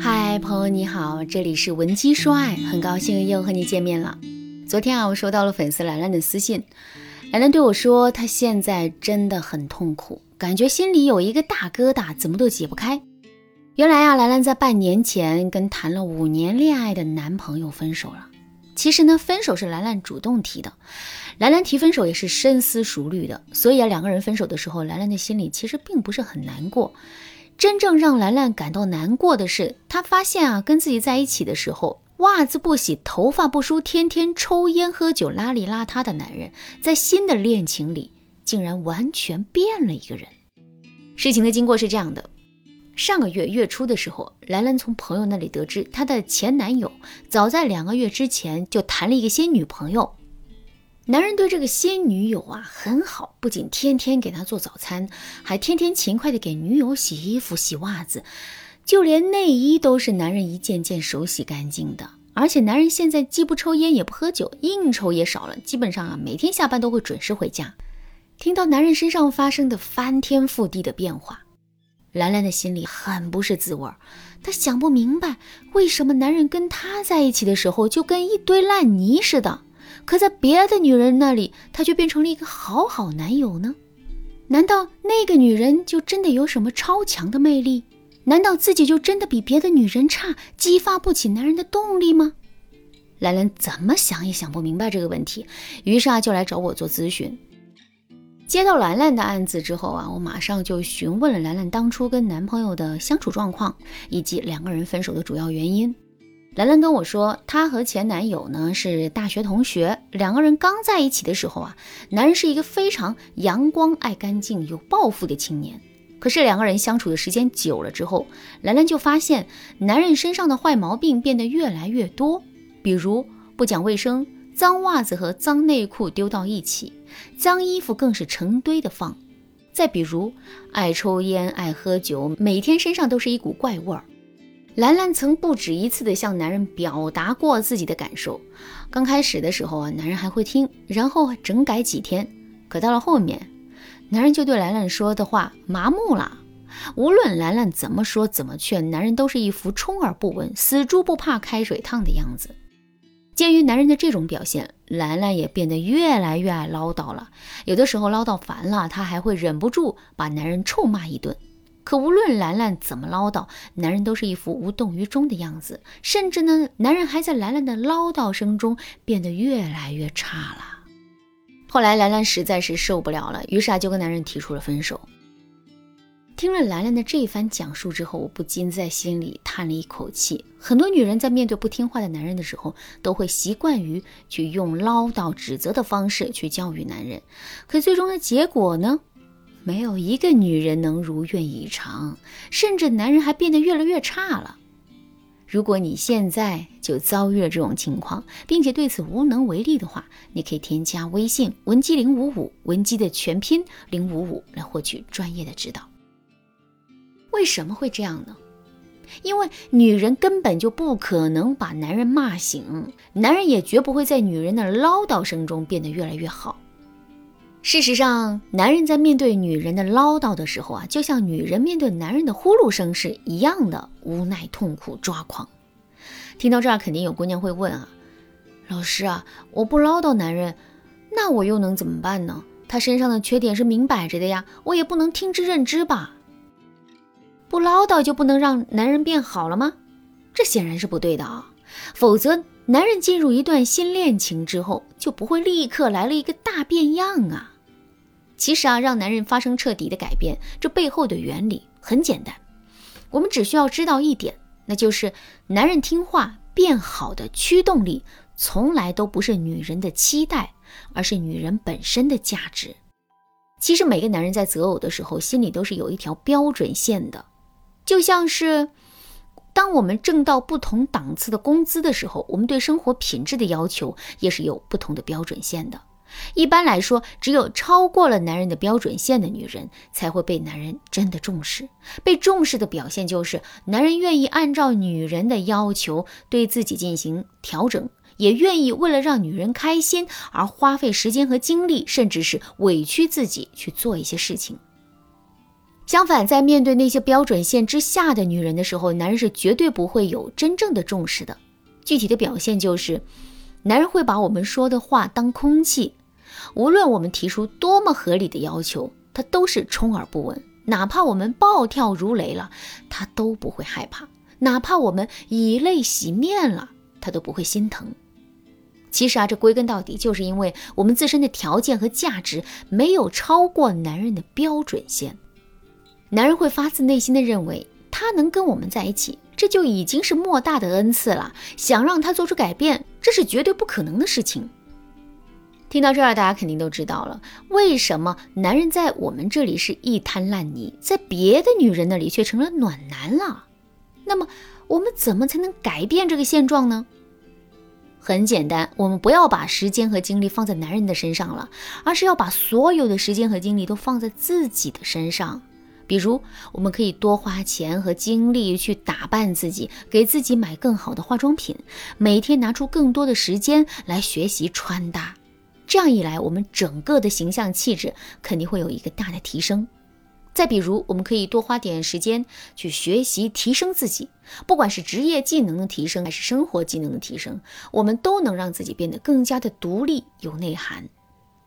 嗨，朋友你好，这里是文姬说爱，很高兴又和你见面了。昨天啊，我收到了粉丝兰兰的私信，兰兰对我说，她现在真的很痛苦，感觉心里有一个大疙瘩，怎么都解不开。原来啊，兰兰在半年前跟谈了五年恋爱的男朋友分手了。其实呢，分手是兰兰主动提的，兰兰提分手也是深思熟虑的。所以啊，两个人分手的时候，兰兰的心里其实并不是很难过。真正让兰兰感到难过的是，她发现啊，跟自己在一起的时候，袜子不洗，头发不梳，天天抽烟喝酒，邋里邋遢的男人，在新的恋情里竟然完全变了一个人。事情的经过是这样的。上个月月初的时候，兰兰从朋友那里得知，她的前男友早在两个月之前就谈了一个新女朋友。男人对这个新女友啊很好，不仅天天给她做早餐，还天天勤快的给女友洗衣服、洗袜子，就连内衣都是男人一件件手洗干净的。而且男人现在既不抽烟也不喝酒，应酬也少了，基本上啊每天下班都会准时回家。听到男人身上发生的翻天覆地的变化。兰兰的心里很不是滋味儿，她想不明白为什么男人跟她在一起的时候就跟一堆烂泥似的，可在别的女人那里，他却变成了一个好好男友呢？难道那个女人就真的有什么超强的魅力？难道自己就真的比别的女人差，激发不起男人的动力吗？兰兰怎么想也想不明白这个问题，于是啊就来找我做咨询。接到兰兰的案子之后啊，我马上就询问了兰兰当初跟男朋友的相处状况，以及两个人分手的主要原因。兰兰跟我说，她和前男友呢是大学同学，两个人刚在一起的时候啊，男人是一个非常阳光、爱干净、有抱负的青年。可是两个人相处的时间久了之后，兰兰就发现男人身上的坏毛病变得越来越多，比如不讲卫生。脏袜子和脏内裤丢到一起，脏衣服更是成堆的放。再比如，爱抽烟、爱喝酒，每天身上都是一股怪味儿。兰兰曾不止一次的向男人表达过自己的感受。刚开始的时候啊，男人还会听，然后整改几天。可到了后面，男人就对兰兰说的话麻木了。无论兰兰怎么说怎么劝，男人都是一副充耳不闻、死猪不怕开水烫的样子。鉴于男人的这种表现，兰兰也变得越来越爱唠叨了。有的时候唠叨烦了，她还会忍不住把男人臭骂一顿。可无论兰兰怎么唠叨，男人都是一副无动于衷的样子。甚至呢，男人还在兰兰的唠叨声中变得越来越差了。后来兰兰实在是受不了了，于是啊就跟男人提出了分手。听了兰兰的这一番讲述之后，我不禁在心里叹了一口气。很多女人在面对不听话的男人的时候，都会习惯于去用唠叨、指责的方式去教育男人，可最终的结果呢？没有一个女人能如愿以偿，甚至男人还变得越来越差了。如果你现在就遭遇了这种情况，并且对此无能为力的话，你可以添加微信文姬零五五，文姬的全拼零五五，来获取专业的指导。为什么会这样呢？因为女人根本就不可能把男人骂醒，男人也绝不会在女人的唠叨声中变得越来越好。事实上，男人在面对女人的唠叨的时候啊，就像女人面对男人的呼噜声是一样的无奈、痛苦、抓狂。听到这儿，肯定有姑娘会问啊：“老师啊，我不唠叨男人，那我又能怎么办呢？他身上的缺点是明摆着的呀，我也不能听之任之吧？”不唠叨就不能让男人变好了吗？这显然是不对的啊！否则，男人进入一段新恋情之后，就不会立刻来了一个大变样啊。其实啊，让男人发生彻底的改变，这背后的原理很简单，我们只需要知道一点，那就是男人听话变好的驱动力，从来都不是女人的期待，而是女人本身的价值。其实每个男人在择偶的时候，心里都是有一条标准线的。就像是，当我们挣到不同档次的工资的时候，我们对生活品质的要求也是有不同的标准线的。一般来说，只有超过了男人的标准线的女人，才会被男人真的重视。被重视的表现就是，男人愿意按照女人的要求对自己进行调整，也愿意为了让女人开心而花费时间和精力，甚至是委屈自己去做一些事情。相反，在面对那些标准线之下的女人的时候，男人是绝对不会有真正的重视的。具体的表现就是，男人会把我们说的话当空气，无论我们提出多么合理的要求，他都是充耳不闻。哪怕我们暴跳如雷了，他都不会害怕；哪怕我们以泪洗面了，他都不会心疼。其实啊，这归根到底就是因为我们自身的条件和价值没有超过男人的标准线。男人会发自内心的认为，他能跟我们在一起，这就已经是莫大的恩赐了。想让他做出改变，这是绝对不可能的事情。听到这儿，大家肯定都知道了，为什么男人在我们这里是一滩烂泥，在别的女人那里却成了暖男了？那么，我们怎么才能改变这个现状呢？很简单，我们不要把时间和精力放在男人的身上了，而是要把所有的时间和精力都放在自己的身上。比如，我们可以多花钱和精力去打扮自己，给自己买更好的化妆品，每天拿出更多的时间来学习穿搭。这样一来，我们整个的形象气质肯定会有一个大的提升。再比如，我们可以多花点时间去学习提升自己，不管是职业技能的提升，还是生活技能的提升，我们都能让自己变得更加的独立有内涵。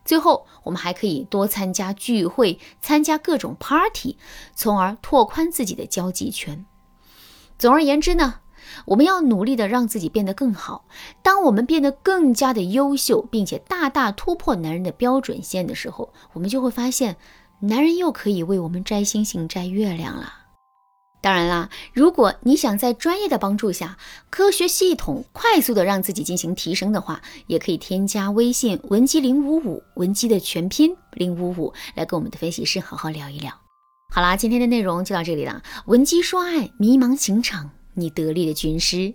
最后，我们还可以多参加聚会，参加各种 party，从而拓宽自己的交际圈。总而言之呢，我们要努力的让自己变得更好。当我们变得更加的优秀，并且大大突破男人的标准线的时候，我们就会发现，男人又可以为我们摘星星、摘月亮了。当然啦，如果你想在专业的帮助下，科学系统快速的让自己进行提升的话，也可以添加微信文姬零五五，文姬的全拼零五五，来跟我们的分析师好好聊一聊。好啦，今天的内容就到这里了。文姬说爱，迷茫情场，你得力的军师。